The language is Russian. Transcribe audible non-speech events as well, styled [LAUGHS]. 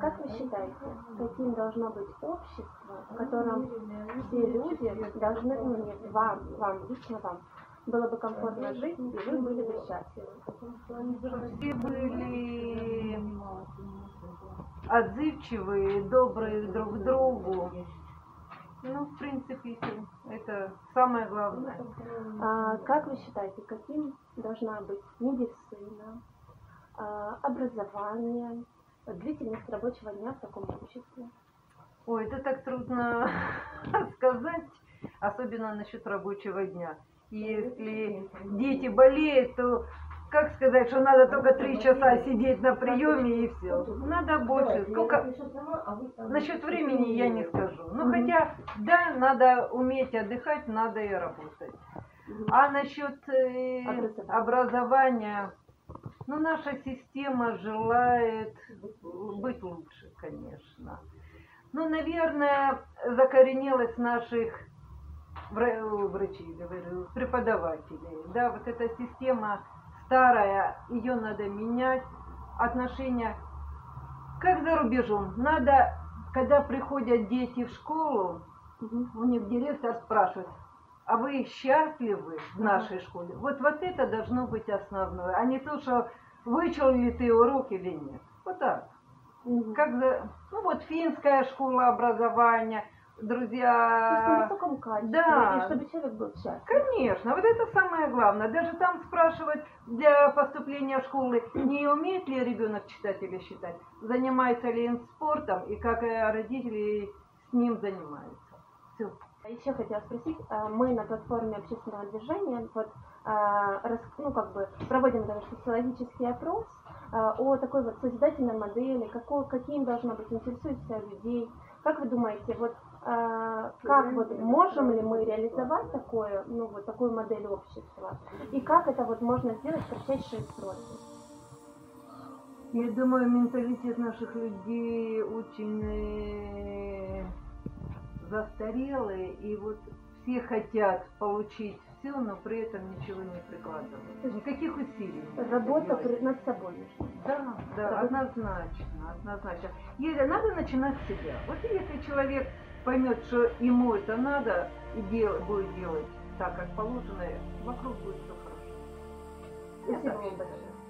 Как вы считаете, каким должно быть общество, в котором все люди должны, ну не вам, вам, лично вам, было бы комфортно жить, и вы были бы счастливы? Все были отзывчивые, добрые друг к другу. Ну, в принципе, это самое главное. А, как вы считаете, каким должна быть медицина, а, образование, длительность рабочего дня в таком обществе? Ой, это так трудно [LAUGHS] сказать, особенно насчет рабочего дня. Если дети болеют, то как сказать, что надо только три часа сидеть на приеме и все. Надо больше. Сколько... Насчет времени я не скажу. Ну хотя, да, надо уметь отдыхать, надо и работать. А насчет э, образования, ну наша система желает быть лучше, конечно. Ну, наверное, закоренелость наших врачей, говорю, преподавателей. Да, вот эта система старая, ее надо менять. Отношения, как за рубежом, надо, когда приходят дети в школу, у них директор спрашивает, а вы счастливы в нашей школе? Вот, вот это должно быть основное, а не то, что выучил ли ты урок или нет. Вот так. Как за, ну вот финская школа образования, То есть на друзья. высоком качестве, да. и чтобы человек был счастлив. Конечно, вот это самое главное. Даже там спрашивать для поступления в школы, не умеет ли ребенок читать или считать, занимается ли он спортом и как родители с ним занимаются. Все. Еще хотела спросить, а, мы на платформе общественного движения вот, рас- ну, как бы проводим даже социологический опрос а, о такой вот созидательной модели, какого, каким должно быть, интересует себя людей. Как вы думаете, вот как вот можем ли мы реализовать такое, ну, вот такую модель общества? И как это вот можно сделать в кратчайшие сроки? Я думаю, менталитет наших людей очень застарелый, и вот все хотят получить все, но при этом ничего не прикладывают. Никаких усилий. Работа над собой. Да, да, Работа- однозначно, однозначно. Еле надо начинать с себя. Вот если человек поймет, что ему это надо, и дел- будет делать так, как положено, вокруг будет все хорошо. Спасибо вам большое.